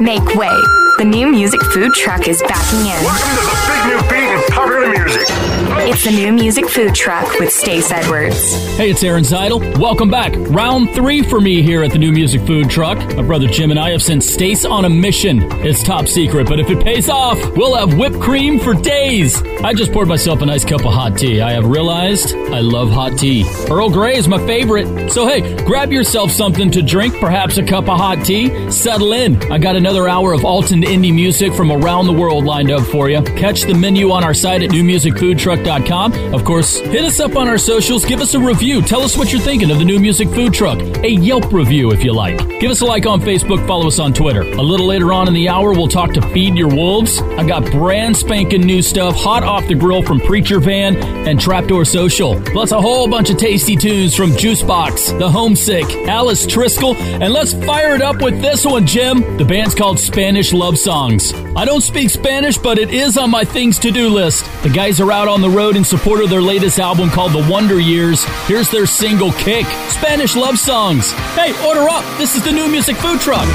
Make way. The new music food truck is backing in. Welcome to the big new beat and popular music. It's the new music food truck with Stace Edwards. Hey, it's Aaron Zytle. Welcome back. Round three for me here at the new music food truck. My brother Jim and I have sent Stace on a mission. It's top secret, but if it pays off, we'll have whipped cream for days. I just poured myself a nice cup of hot tea. I have realized I love hot tea. Earl Grey is my favorite. So hey, grab yourself something to drink, perhaps a cup of hot tea. Settle in. I got another hour of Alton indie music from around the world lined up for you. Catch the menu on our site at newmusicfoodtruck.com. Of course, hit us up on our socials. Give us a review. Tell us what you're thinking of the new music food truck. A Yelp review if you like. Give us a like on Facebook. Follow us on Twitter. A little later on in the hour, we'll talk to Feed Your Wolves. I got brand spanking new stuff hot off the grill from Preachervan and Trapdoor Social. Plus a whole bunch of tasty tunes from Juiceboxxx, The Homesick, Alice Triskel, and let's fire it up with this one, Jim. The band's called Spanish Love Songs. I don't speak Spanish, but it is on my things to do list. The guys are out on the road in support of their latest album called The Wonder Years. Here's their single Kick Spanish Love Songs. Hey, order up. This is the new music food truck.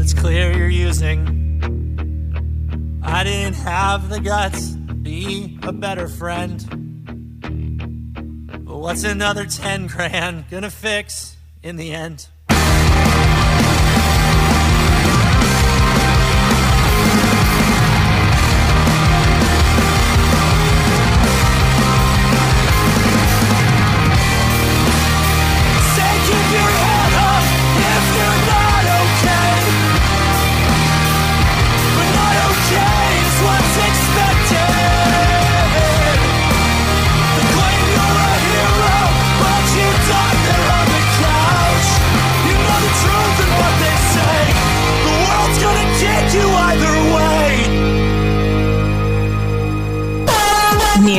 But it's clear you're using. I didn't have the guts to be a better friend. But what's another 10 grand gonna fix in the end?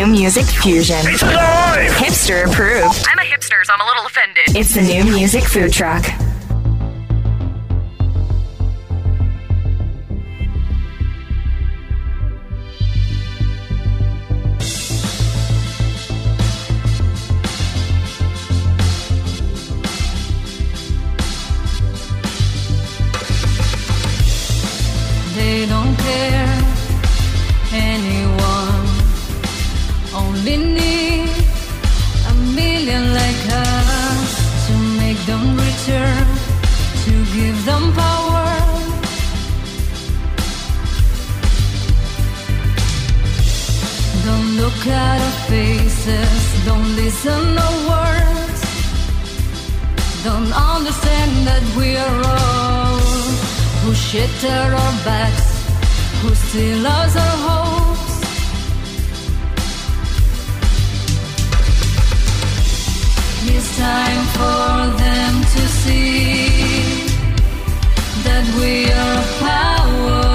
Music fusion. It's live! Hipster approved. I'm a hipster, so I'm a little offended. It's the new music food truck. Look at our faces, don't listen to words. Don't understand that we are all who at our backs, who steal us our hopes. It's time for them to see that we are powerless.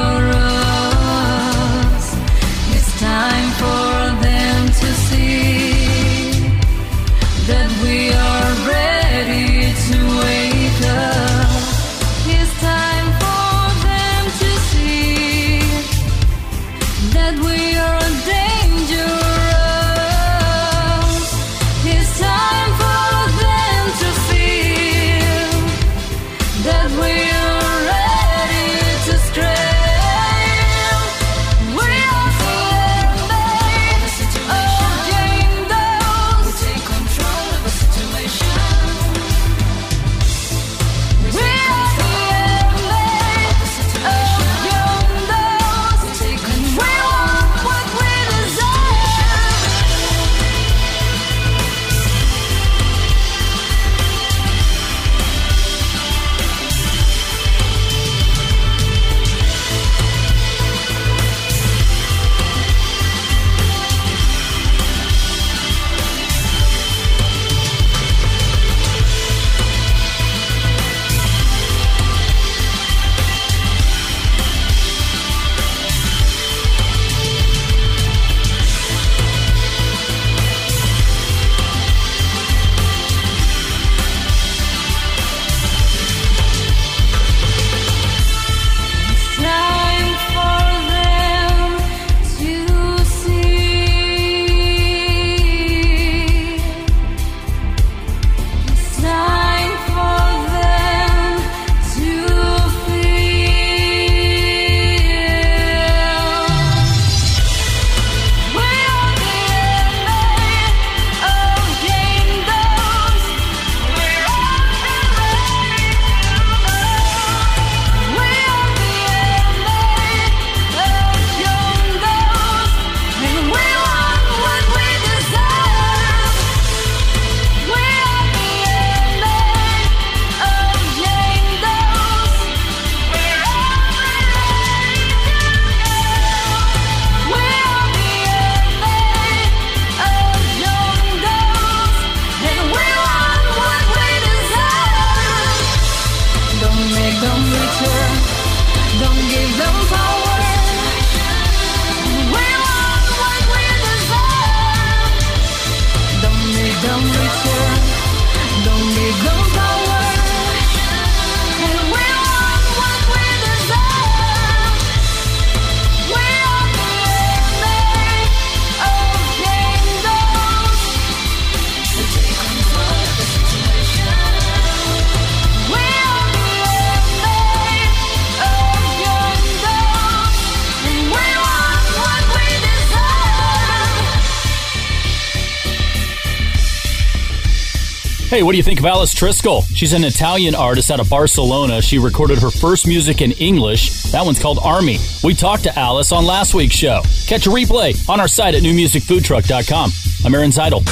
Hey, what do you think of Alice Triskel? She's an Italian artist out of Barcelona. She recorded her first music in English. That one's called Army. We talked to Alice on last week's show. Catch a replay on our site at newmusicfoodtruck.com. I'm Aaron Zytle.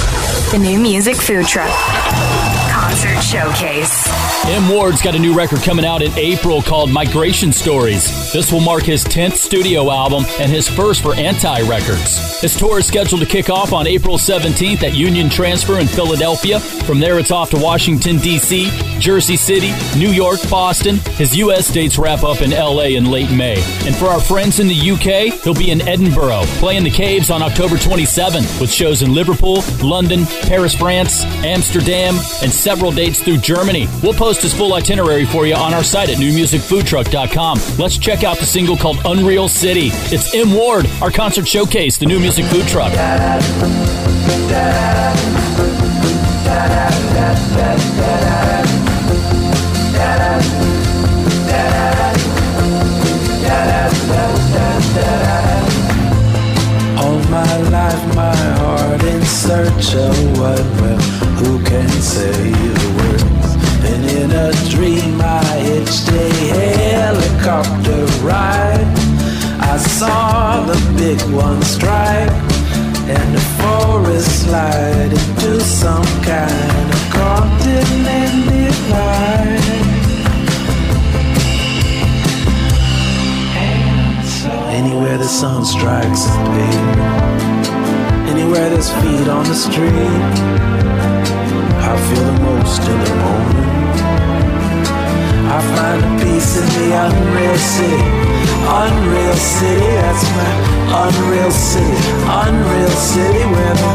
The new music food truck. Concert Showcase. M. Ward's got a new record coming out in April called Migration Stories. This will mark his 10th studio album and his first for Anti Records. His tour is scheduled to kick off on April 17th at Union Transfer in Philadelphia. From there, it's off to Washington, D.C., Jersey City, New York, Boston. His U.S. dates wrap up in L.A. in late May. And for our friends in the U.K., he'll be in Edinburgh, playing the Caves on October 27th, with shows in Liverpool, London, Paris, France, Amsterdam, and several dates through Germany. We'll post his full itinerary for you on our site at newmusicfoodtruck.com. Let's check out the single called Unreal City. It's M. Ward, our concert showcase, the new music food truck. Search of what, well, who can say the words? And in a dream, I hitched a helicopter ride. I saw the big one strike, and the forest slide into some kind of continent divide. Anywhere the sun strikes pavement, anywhere there's feet on the street, I feel the most in the moment. I find a peace in the unreal city, unreal city. That's my unreal city, unreal city where the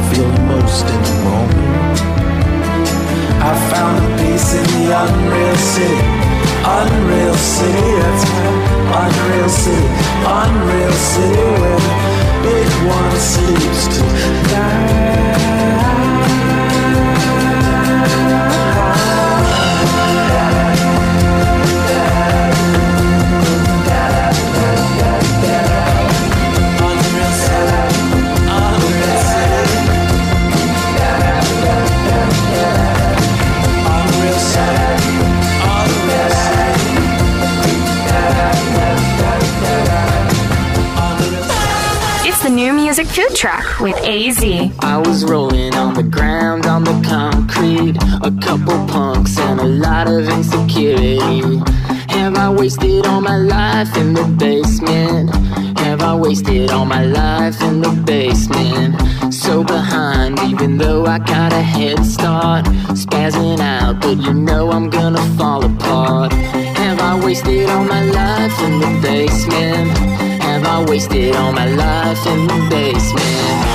I feel the most in the moment. I found a peace in the unreal city, unreal city. That's my unreal city, unreal city where the big one sleeps It's the new music food truck with AZ. I was rolling on the ground, on the concrete. A couple punks and a lot of insecurity. Have I wasted all my life in the basement? Have I wasted all my life in the basement? So behind, even though I got a head start. Spazzing out, but you know I'm gonna fall apart. Have I wasted all my life in the basement? I wasted all my life in the basement?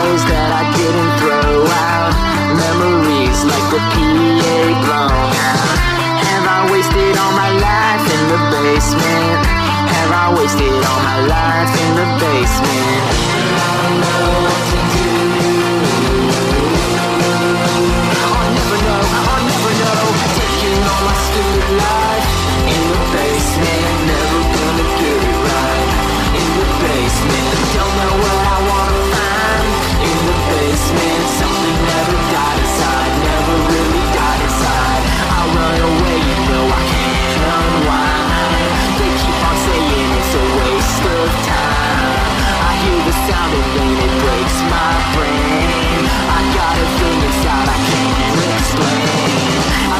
Flowers that I didn't throw out. Memories like the PA blown out. Have I wasted all my life in the basement? Have I wasted all my life in the basement? Inside I can't explain.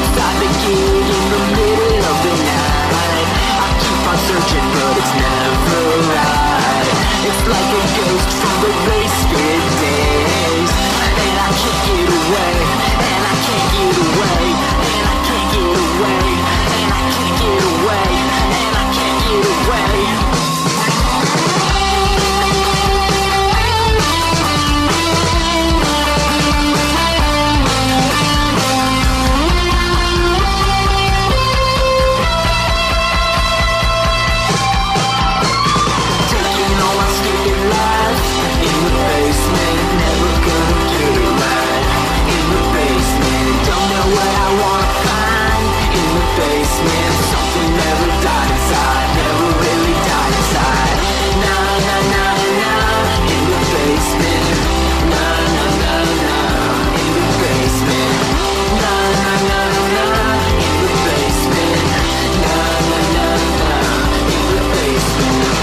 The in the middle of the night. I keep on searching, but it's never right. It's like a ghost from the wasted days. And I can't get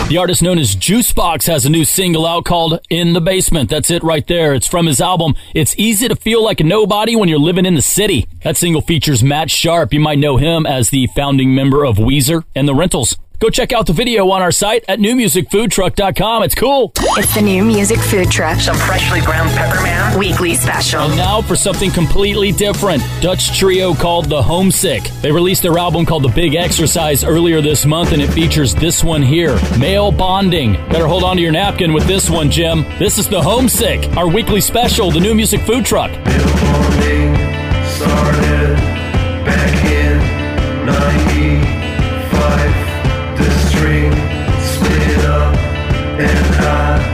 The artist known as Juiceboxxx has a new single out called In the Basement. That's it right there. It's from his album It's Easy to Feel Like a Nobody When You're Living in the City. That single features Matt Sharp. You might know him as the founding member of Weezer and the Rentals. Go check out the video on our site at newmusicfoodtruck.com. It's cool. It's the new music food truck. Some freshly ground pepper man. Weekly special. And now for something completely different. Dutch trio called The Homesick. They released their album called The Big Exercise earlier this month, and it features this one here Male Bonding. Better hold on to your napkin with this one, Jim. This is The Homesick, our weekly special, the new music food truck. And I uh,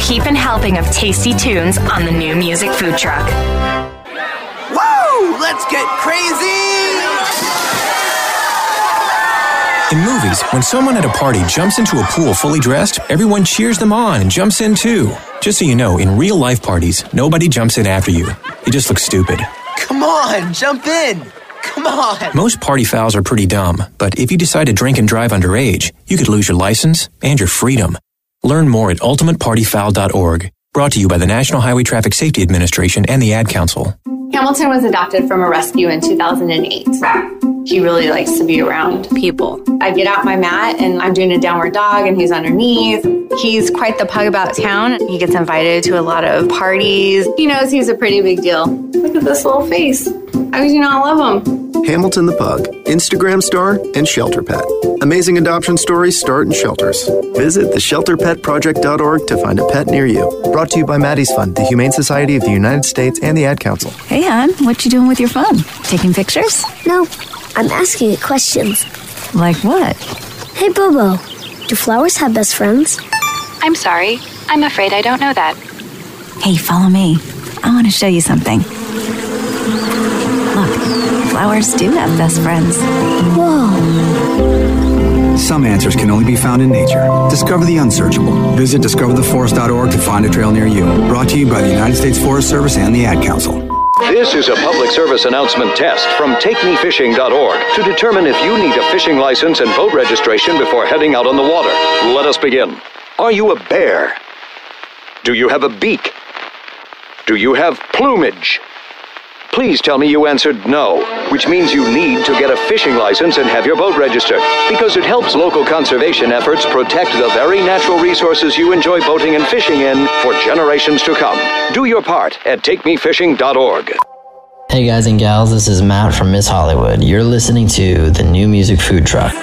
for another heap and helping of tasty tunes on the new music food truck. Woo! Let's get crazy! In movies, when someone at a party jumps into a pool fully dressed, everyone cheers them on and jumps in too. Just so you know, in real life parties, nobody jumps in after you. You just look stupid. Come on, jump in! Come on! Most party fouls are pretty dumb, but if you decide to drink and drive underage, you could lose your license and your freedom. Learn more at ultimatepartyfoul.org. Brought to you by the National Highway Traffic Safety Administration and the Ad Council. Hamilton was adopted from a rescue in 2008. He really likes to be around people. I get out my mat and I'm doing a downward dog and he's underneath. He's quite the pug about town. He gets invited to a lot of parties. He knows he's a pretty big deal. Look at this little face. How could you not love them? Hamilton the Pug, Instagram star, and Shelter Pet. Amazing adoption stories start in shelters. Visit theshelterpetproject.org to find a pet near you. Brought to you by Maddie's Fund, the Humane Society of the United States, and the Ad Council. Hey, hon, what you doing with your phone? Taking pictures? No, I'm asking it questions. Like what? Hey, Bobo, do flowers have best friends? I'm sorry. I'm afraid I don't know that. Hey, follow me. I want to show you something. Look, flowers do have best friends. Whoa. Some answers can only be found in nature. Discover the unsearchable. Visit discovertheforest.org to find a trail near you. Brought to you by the United States Forest Service and the Ad Council. This is a public service announcement test from TakeMeFishing.org to determine if you need a fishing license and boat registration before heading out on the water. Let us begin. Are you a bear? Do you have a beak? Do you have plumage? Please tell me you answered no, which means you need to get a fishing license and have your boat registered, because it helps local conservation efforts protect the very natural resources you enjoy boating and fishing in for generations to come. Do your part at takemefishing.org. Hey guys and gals, this is Matt from Miss Hollywood. You're listening to the new music food truck.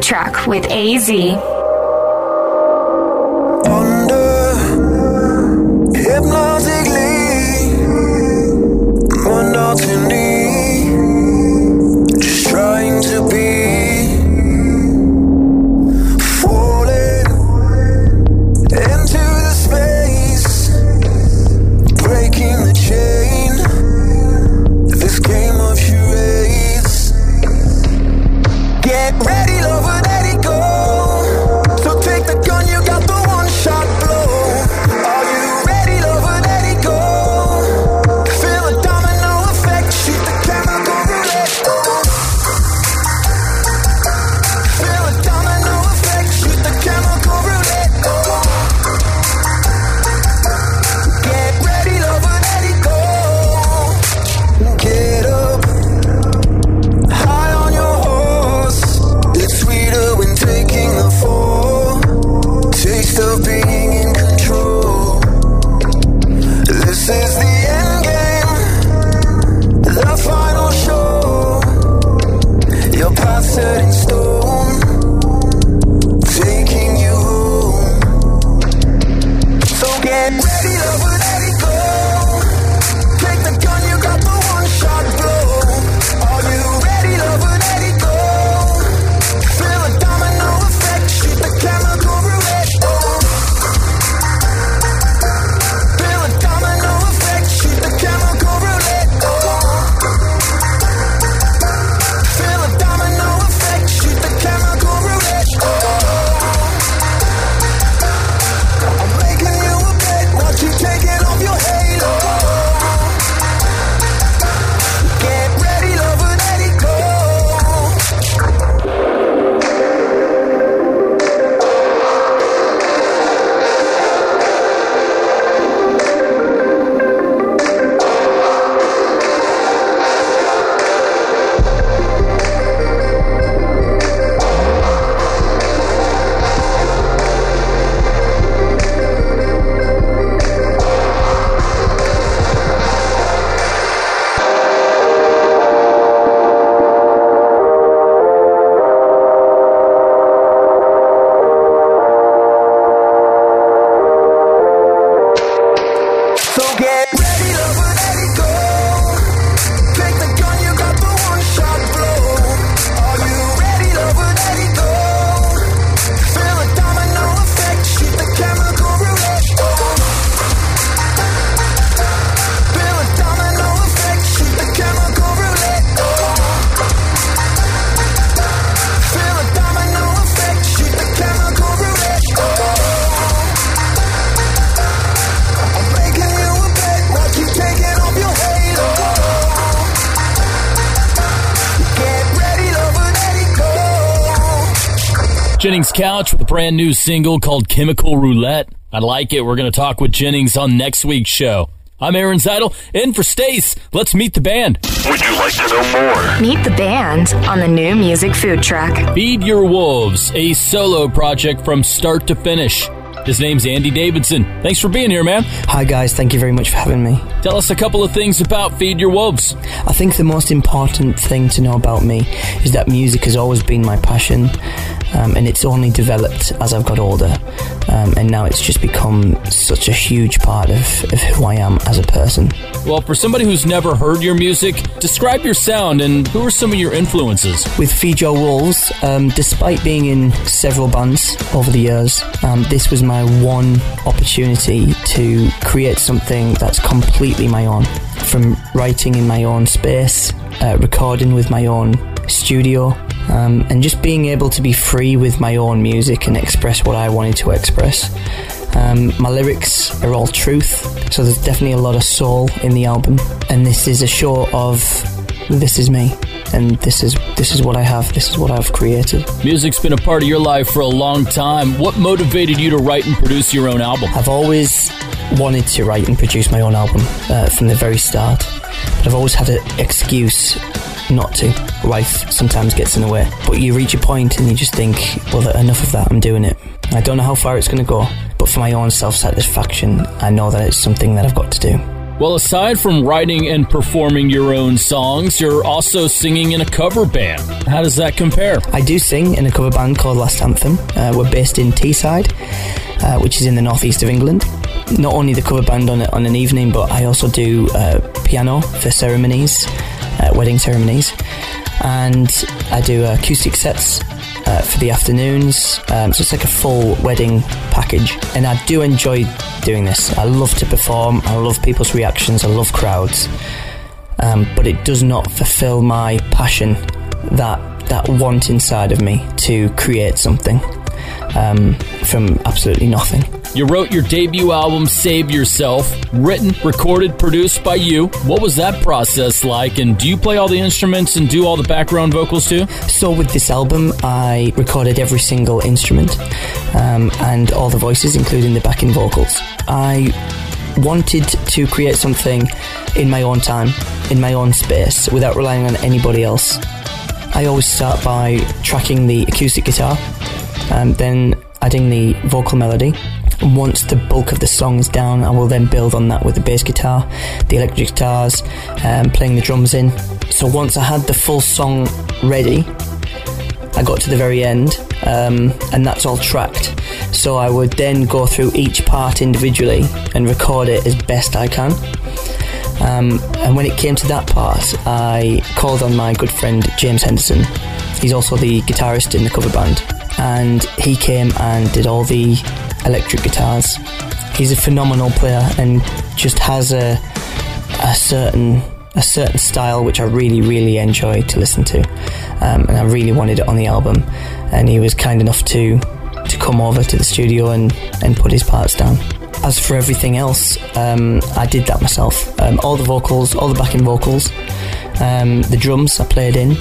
Truck with AZ. Ready, Jennings Couch with a brand new single called Chemical Roulette. I like it. We're going to talk with Jennings on next week's show. I'm Aaron Zytle, in for Stace. Let's meet the band. Would you like to know more? Meet the band on the new music food truck. Feed Your Wolves, a solo project from start to finish. His name's Andy Davidson. Thanks for being here, man. Hi, guys. Thank you very much for having me. Tell us a couple of things about Feed Your Wolves. I think the most important thing to know about me is that music has always been my passion, um, and it's only developed as I've got older. Um, and now it's just become such a huge part of, of who I am as a person. Well, for somebody who's never heard your music, describe your sound and who are some of your influences? With Feed Your Wolves, um, despite being in several bands over the years, um, this was my one opportunity to create something that's completely my own. From writing in my own space, uh, recording with my own studio, um, and just being able to be free with my own music and express what I wanted to express. Um, my lyrics are all truth, so there's definitely a lot of soul in the album. And this is a show of this is me, and this is this is what I have. This is what I've created. Music's been a part of your life for a long time. What motivated you to write and produce your own album? I've always wanted to write and produce my own album uh, from the very start, but I've always had an excuse not to. Life sometimes gets in the way, but you reach a point and you just think, well, enough of that. I'm doing it. I don't know how far it's going to go, but for my own self satisfaction, I know that it's something that I've got to do. Well, aside from writing and performing your own songs, you're also singing in a cover band. How does that compare? I do sing in a cover band called Last Anthem. Uh, we're based in Teesside, uh, which is in the northeast of England. Not only the cover band on, on an evening, but I also do uh, piano for ceremonies, uh, wedding ceremonies, and I do acoustic sets uh, for the afternoons. Um, so it's like a full wedding package. And I do enjoy doing this. I love to perform. I love people's reactions. I love crowds. Um, but it does not fulfill my passion, that that want inside of me to create something um, from absolutely nothing. You wrote your debut album, Save Yourself, written, recorded, produced by you. What was that process like? And do you play all the instruments and do all the background vocals too? So, with this album, I recorded every single instrument um, and all the voices, including the backing vocals. I wanted to create something in my own time, in my own space, without relying on anybody else. I always start by tracking the acoustic guitar, and then adding the vocal melody. Once the bulk of the song is down, I will then build on that with the bass guitar, the electric guitars, um, playing the drums in. So once I had the full song ready, I got to the very end, um, and that's all tracked. So I would then go through each part individually and record it as best I can. Um, and when it came to that part, I called on my good friend James Henderson. He's also the guitarist in the cover band, and he came and did all the electric guitars. He's a phenomenal player and just has a a certain a certain style which I really really enjoy to listen to, um, and I really wanted it on the album. And he was kind enough to to come over to the studio and and put his parts down. As for everything else, um, I did that myself. Um, all the vocals, all the backing vocals, um, the drums I played in,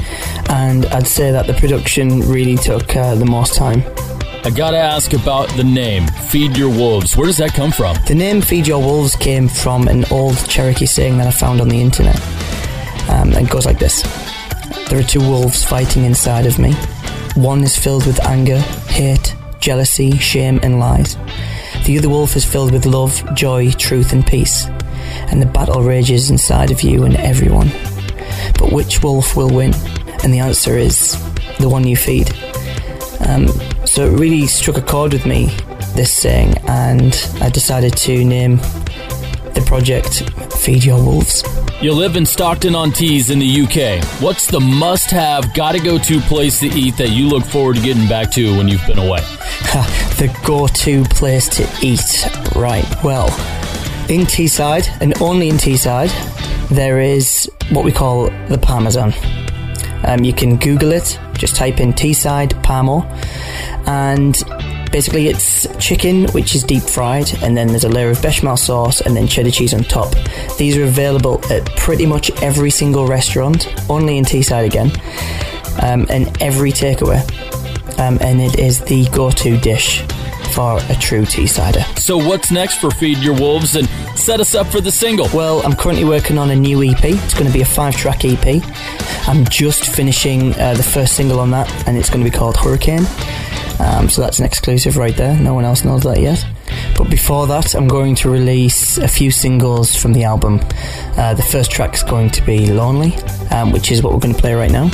and I'd say that the production really took uh, the most time. I gotta ask about the name, Feed Your Wolves. Where does that come from? The name Feed Your Wolves came from an old Cherokee saying that I found on the internet. Um, it goes like this There are two wolves fighting inside of me. One is filled with anger, hate, jealousy, shame, and lies. The other wolf is filled with love, joy, truth, and peace. And the battle rages inside of you and everyone. Which wolf will win? And the answer is the one you feed. Um, so it really struck a chord with me, this saying, and I decided to name the project Feed Your Wolves. You live in Stockton on Tees in the UK. What's the must have, gotta go to place to eat that you look forward to getting back to when you've been away? the go to place to eat. Right, well, in Teesside, and only in Teesside, there is what we call the Parmesan. Um, you can Google it, just type in Teesside Parmo, and basically it's chicken which is deep fried, and then there's a layer of bechamel sauce, and then cheddar cheese on top. These are available at pretty much every single restaurant, only in Teesside again, um, and every takeaway. Um, and it is the go to dish for a true Teessider. So, what's next for Feed Your Wolves and set us up for the single? Well, I'm currently working on a new EP. It's going to be a five track EP. I'm just finishing uh, the first single on that, and it's going to be called Hurricane. Um, so that's an exclusive right there. No one else knows that yet. But before that, I'm going to release a few singles from the album. Uh, the first track is going to be Lonely, um, which is what we're going to play right now.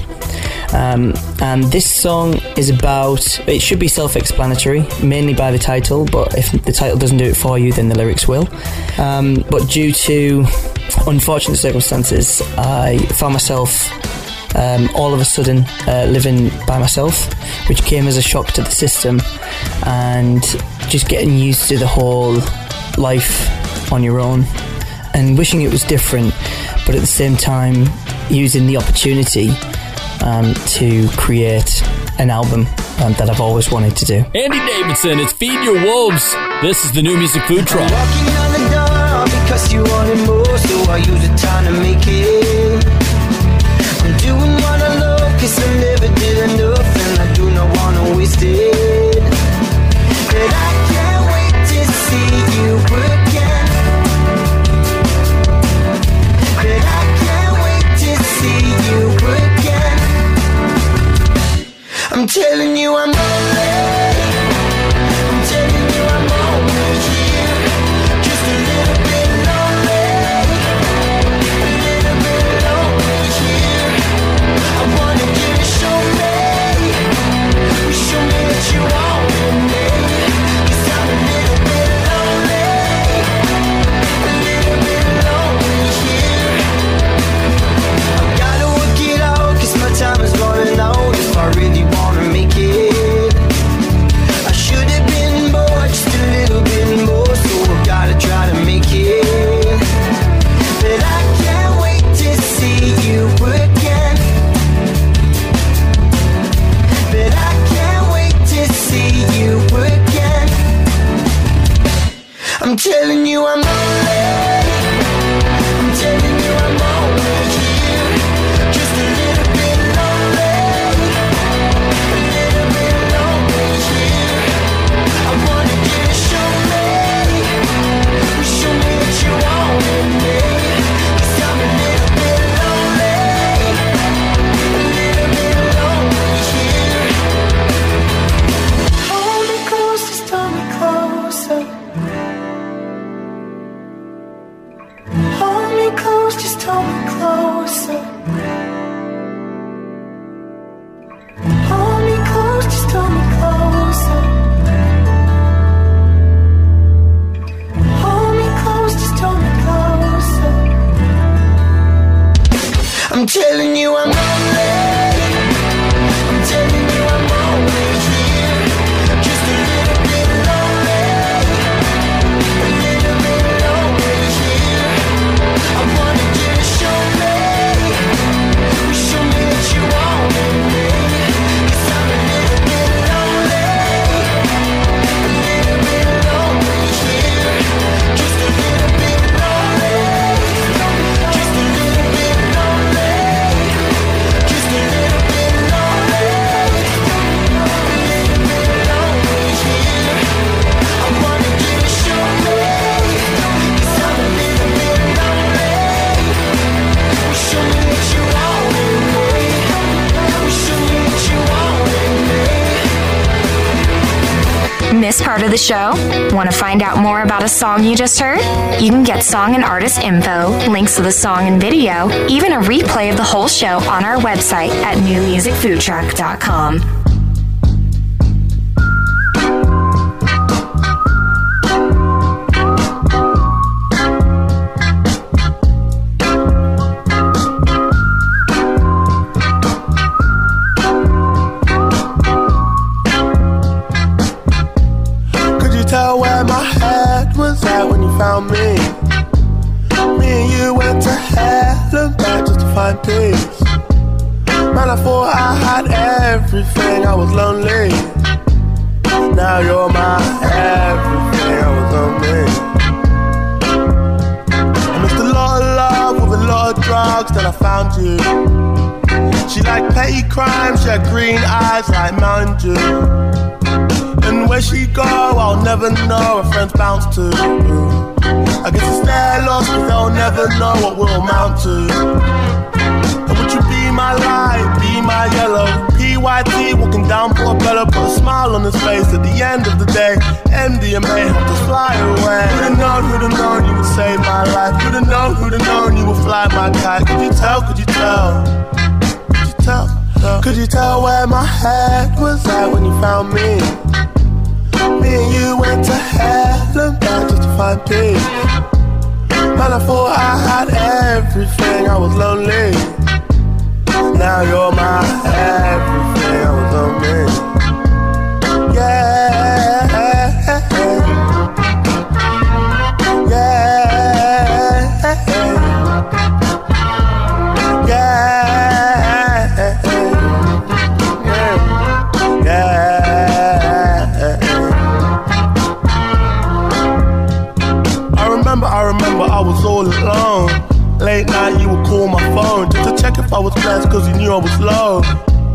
Um, and this song is about, it should be self explanatory, mainly by the title, but if the title doesn't do it for you, then the lyrics will. Um, but due to unfortunate circumstances, I found myself um, all of a sudden uh, living by myself, which came as a shock to the system, and just getting used to the whole life on your own and wishing it was different, but at the same time using the opportunity um, to create an album um, that I've always wanted to do. Andy Davidson, it's Feed Your Wolves. This is the new music food truck. Walking down the door because you wanted more, so I use the time to make it. I'm doing what I love, cause I never did enough, and I do not wanna waste it. I'm telling you I'm lonely. about a song you just heard? You can get song and artist info, links to the song and video, even a replay of the whole show on our website at newmusicfoodtruck.com.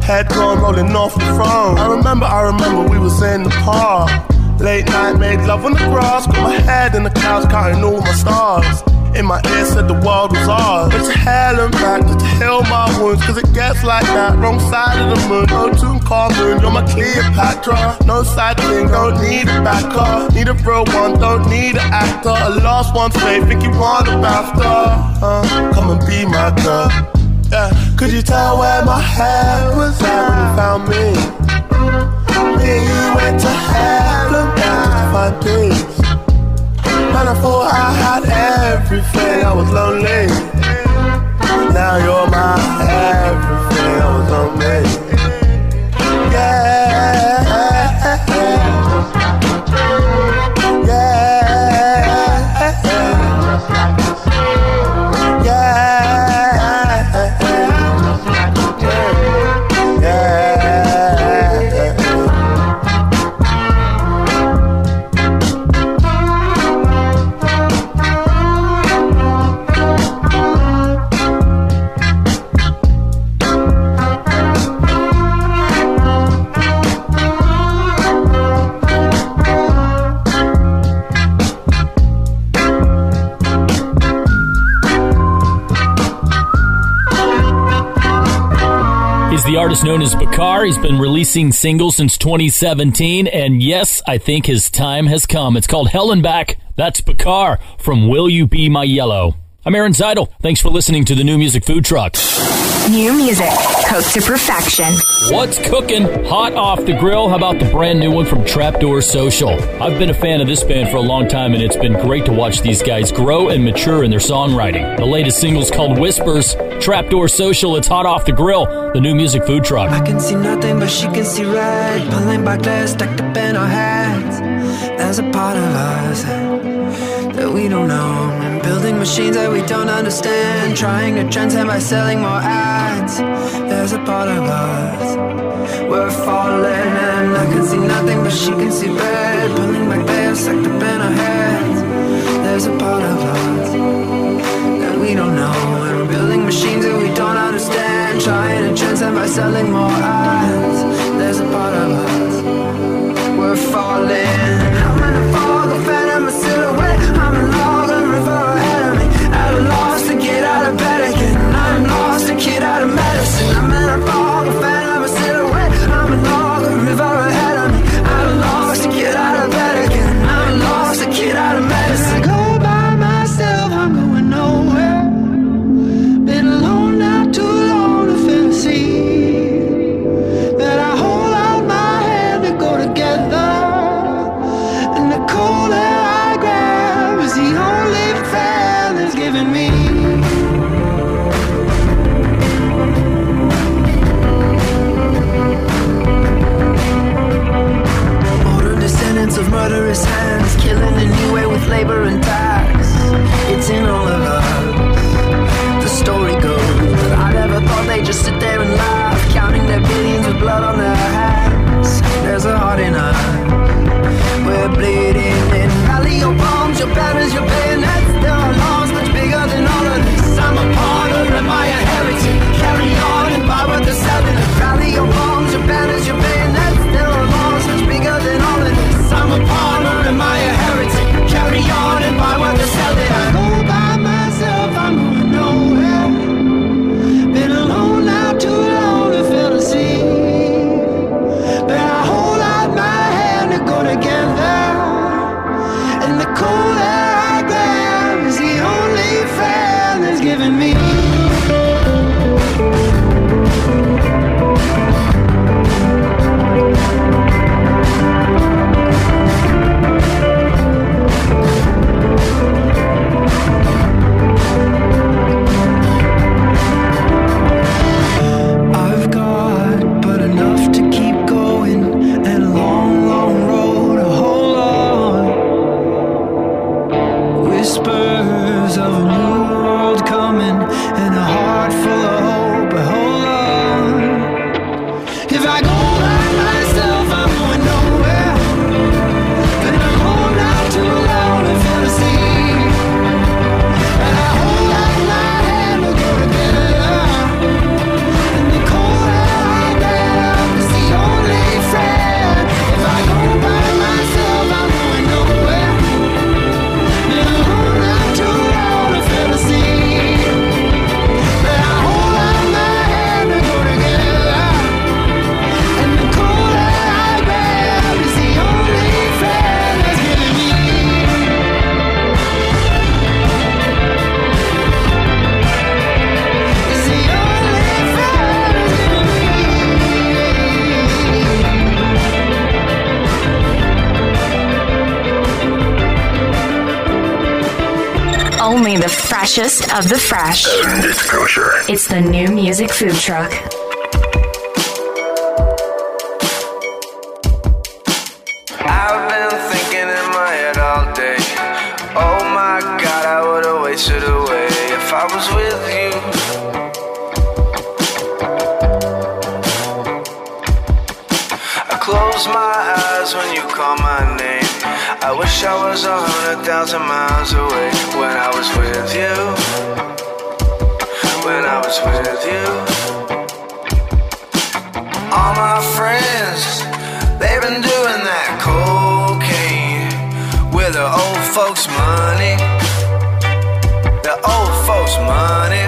Head gone rolling off the throne. I remember, I remember we was in the park. Late night, made love on the grass. Got my head in the clouds, counting all my stars. In my ear said the world was ours. But to hell and back, to heal my wounds, cause it gets like that. Wrong side of the moon, no tune calm moon, you're my Cleopatra. No side thing, don't need a backer. Need a real one, don't need an actor. A lost one's way, think you want a BAFTA. Uh, come and be my girl. Yeah. Could you tell where my head was at when you found me? Me and you went to heaven just to find peace. Man, I thought I had everything, I was lonely. Now you're my everything, I was lonely. Yeah. Artist known as Bakar. He's been releasing singles since 2017, and yes, I think his time has come. It's called Hell and Back. That's Bakar from Will You Be My Yellow. I'm Aaron Zytle. Thanks for listening to the New Music Food Truck. New music, cooked to perfection. What's cooking? Hot off the grill. How about the brand new one from Trapdoor Social? I've been a fan of this band for a long time, and it's been great to watch these guys grow and mature in their songwriting. The latest single's called Whispers. Trapdoor Social. It's hot off the grill. The new music food truck. I can see nothing, but she can see red. Pulling by glass, stacked up in our heads. There's a part of us that we don't know. And building machines that we don't understand. Trying to transcend by selling more ads. There's a part of us. We're falling, and I can see nothing, but she can see red. Pulling back glass, stacked up in our heads. There's a part of us that we don't know. And we're building machines that we don't understand. Trying to transcend by selling more ads. There's a part of us. We're falling. I'm in a Only the freshest of the fresh. Disclosure. It's the new music food truck. I've been thinking in my head all day. Oh my god, I would've wasted away if I was with you. wish I was a hundred thousand miles away when I was with you. When I was with you. All my friends, they've been doing that cocaine with the old folks' money. The old folks' money.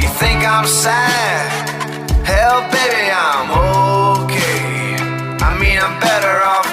You think I'm sad? Hell, baby, I'm okay. I mean, I'm better off.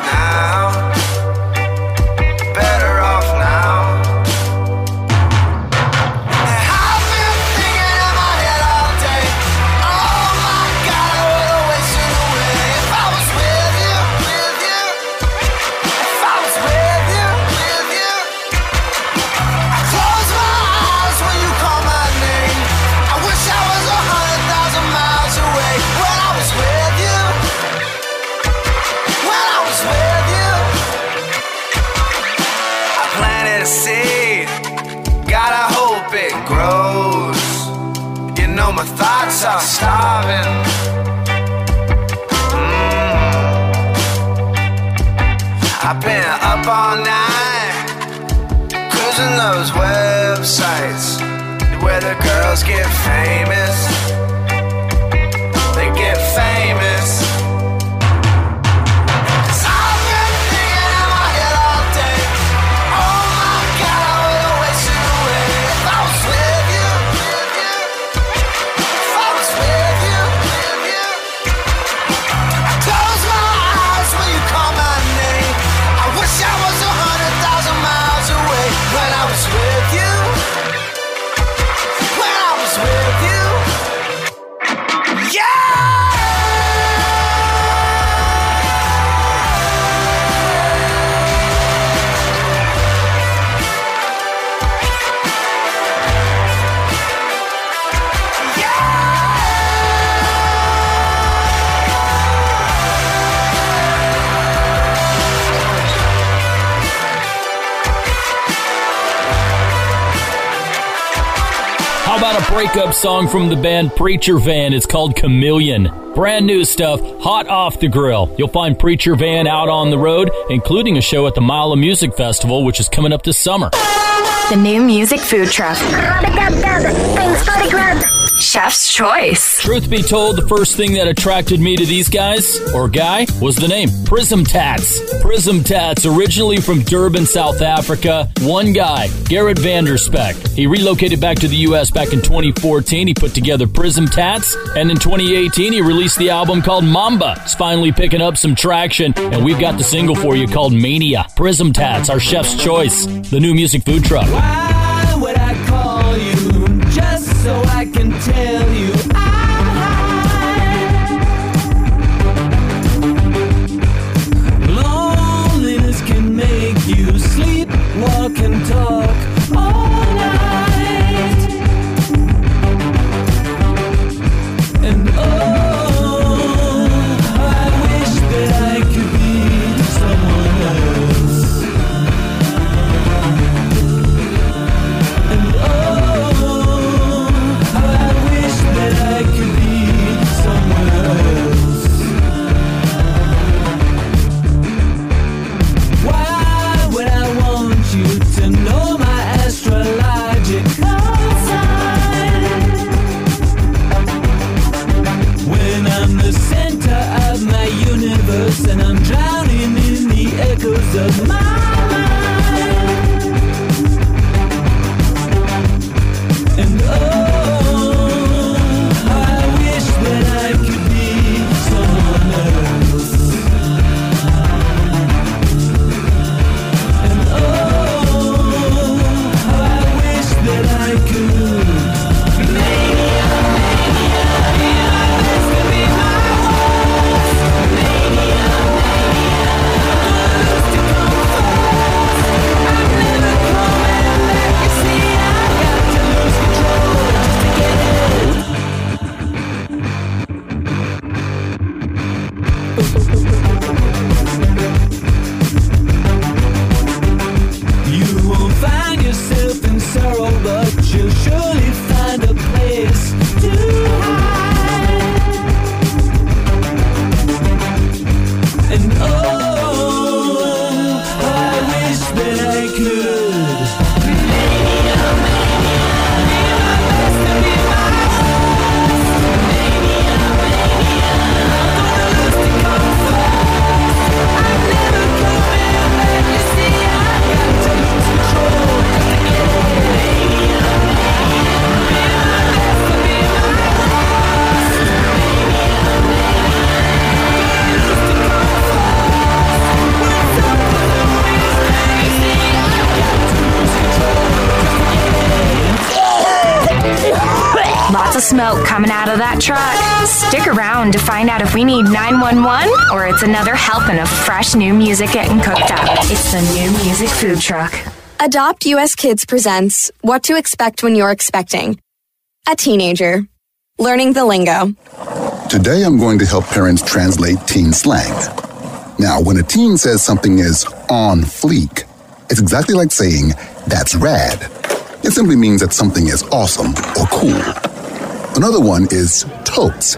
all night, cruising those websites where the girls get famous. breakup song from the band Preachervan. It's called Chameleon. Brand new stuff, hot off the grill. You'll find Preachervan out on the road, including a show at the Mile of Music Festival, which is coming up this summer. The new music food truck. Chef's Choice. Truth be told, the first thing that attracted me to these guys, or guy, was the name Prism Tats. Prism Tats, originally from Durban, South Africa. One guy, Garrett Vanderspeck. He relocated back to the U.S. back in 2014. He put together Prism Tats, and in 2018, he released the album called Mamba. It's finally picking up some traction, and we've got the single for you called Mania. Prism Tats, our chef's choice, the new music food truck. Wow. Around to find out if we need 911 or it's another helping of fresh new music getting cooked up. It's the new music food truck. Adopt US Kids presents What to Expect When You're Expecting. A teenager. Learning the lingo. Today I'm going to help parents translate teen slang. Now, when a teen says something is on fleek, it's exactly like saying, that's rad. It simply means that something is awesome or cool. Another one is totes.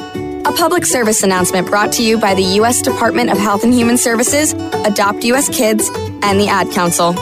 A public service announcement brought to you by the U.S. Department of Health and Human Services, Adopt U.S. Kids, and the Ad Council.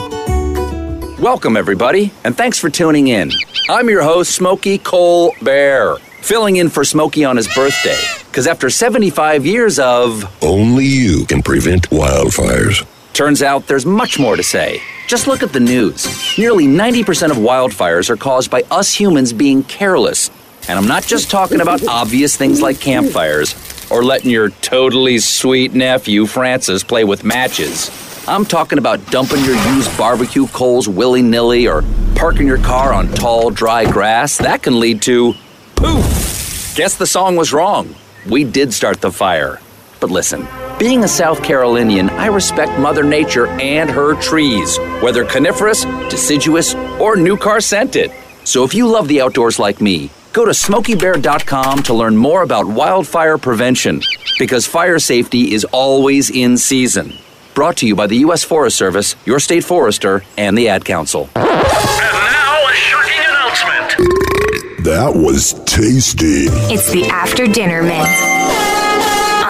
Welcome, everybody, and thanks for tuning in. I'm your host, Smokey Cole Bear, filling in for Smokey on his birthday. Because after 75 years of. Only you can prevent wildfires. Turns out there's much more to say. Just look at the news. Nearly 90% of wildfires are caused by us humans being careless. And I'm not just talking about obvious things like campfires or letting your totally sweet nephew Francis play with matches. I'm talking about dumping your used barbecue coals willy nilly or parking your car on tall, dry grass. That can lead to poof. Guess the song was wrong. We did start the fire. But listen, being a South Carolinian, I respect Mother Nature and her trees, whether coniferous, deciduous, or new car scented. So if you love the outdoors like me, go to smokeybear.com to learn more about wildfire prevention, because fire safety is always in season. Brought to you by the U.S. Forest Service, your state forester, and the Ad Council. And now, a shocking announcement. That was tasty. It's the after dinner mint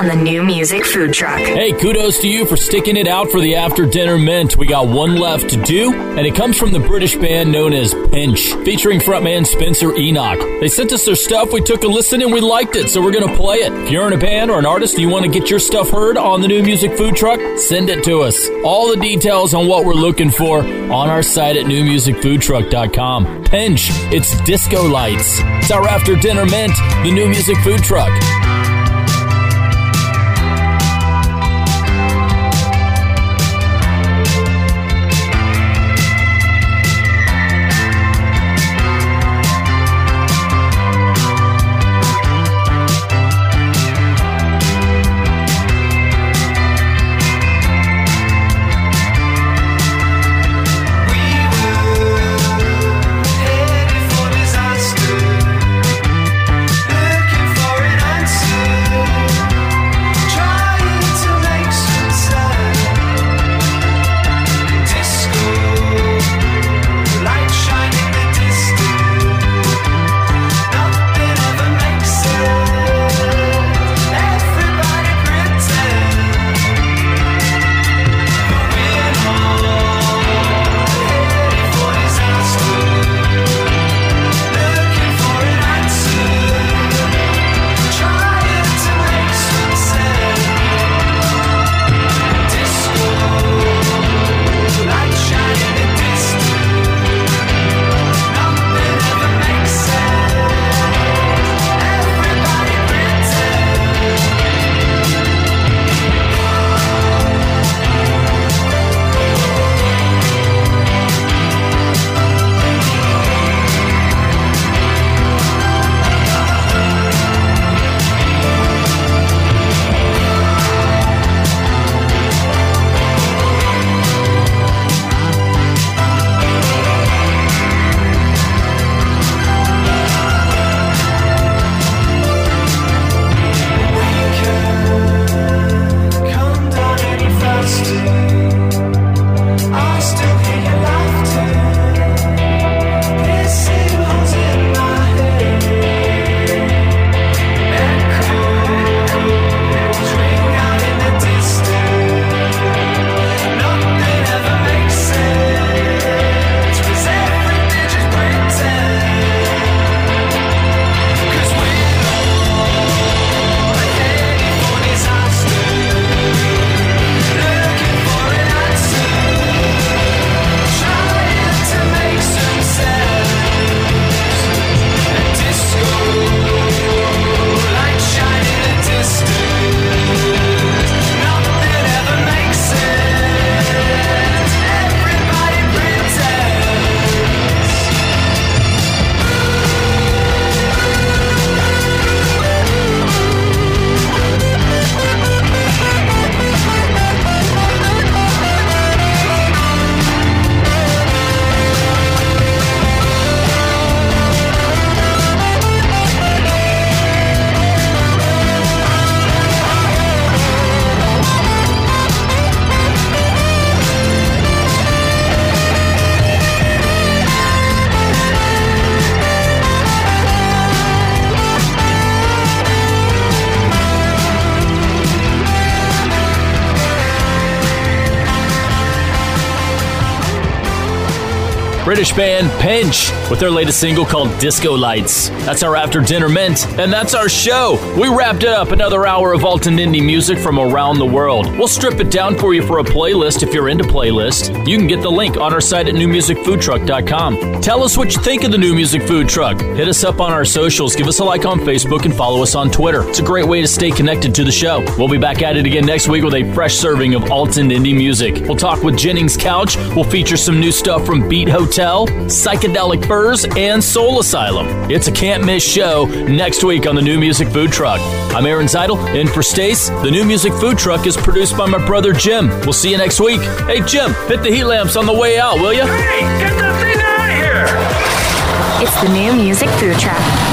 on the new music food truck. Hey, kudos to you for sticking it out for the after dinner mint. We got one left to do, and it comes from the British band known as Pynch, featuring frontman Spencer Enoch. They sent us their stuff, we took a listen, and we liked it, so we're going to play it. If you're in a band or an artist and you want to get your stuff heard on the new music food truck, send it to us. All the details on what we're looking for on our site at newmusicfoodtruck.com. Pynch, it's disco lights. It's our after dinner mint, the new music food truck. Band Pynch with their latest single called Disco Lights. That's our after dinner mint, and that's our show. We wrapped it up another hour of alt and indie music from around the world. We'll strip it down for you for a playlist if you're into playlist. You can get the link on our site at newmusicfoodtruck.com. Tell us what you think of the new music food truck. Hit us up on our socials, give us a like on Facebook, and follow us on Twitter. It's a great way to stay connected to the show. We'll be back at it again next week with a fresh serving of alt and indie music. We'll talk with Jennings Couch. We'll feature some new stuff from Beat Hotel, Psychedelic Furs, and Soul Asylum. It's a can't miss show next week on the New Music Food Truck. I'm Aaron Zytle, in for Stace. The New Music Food Truck is produced by my brother Jim. We'll see you next week. Hey, Jim, hit the heat lamps on the way out, will you? Hey, get the thing out of here! It's the new music food truck.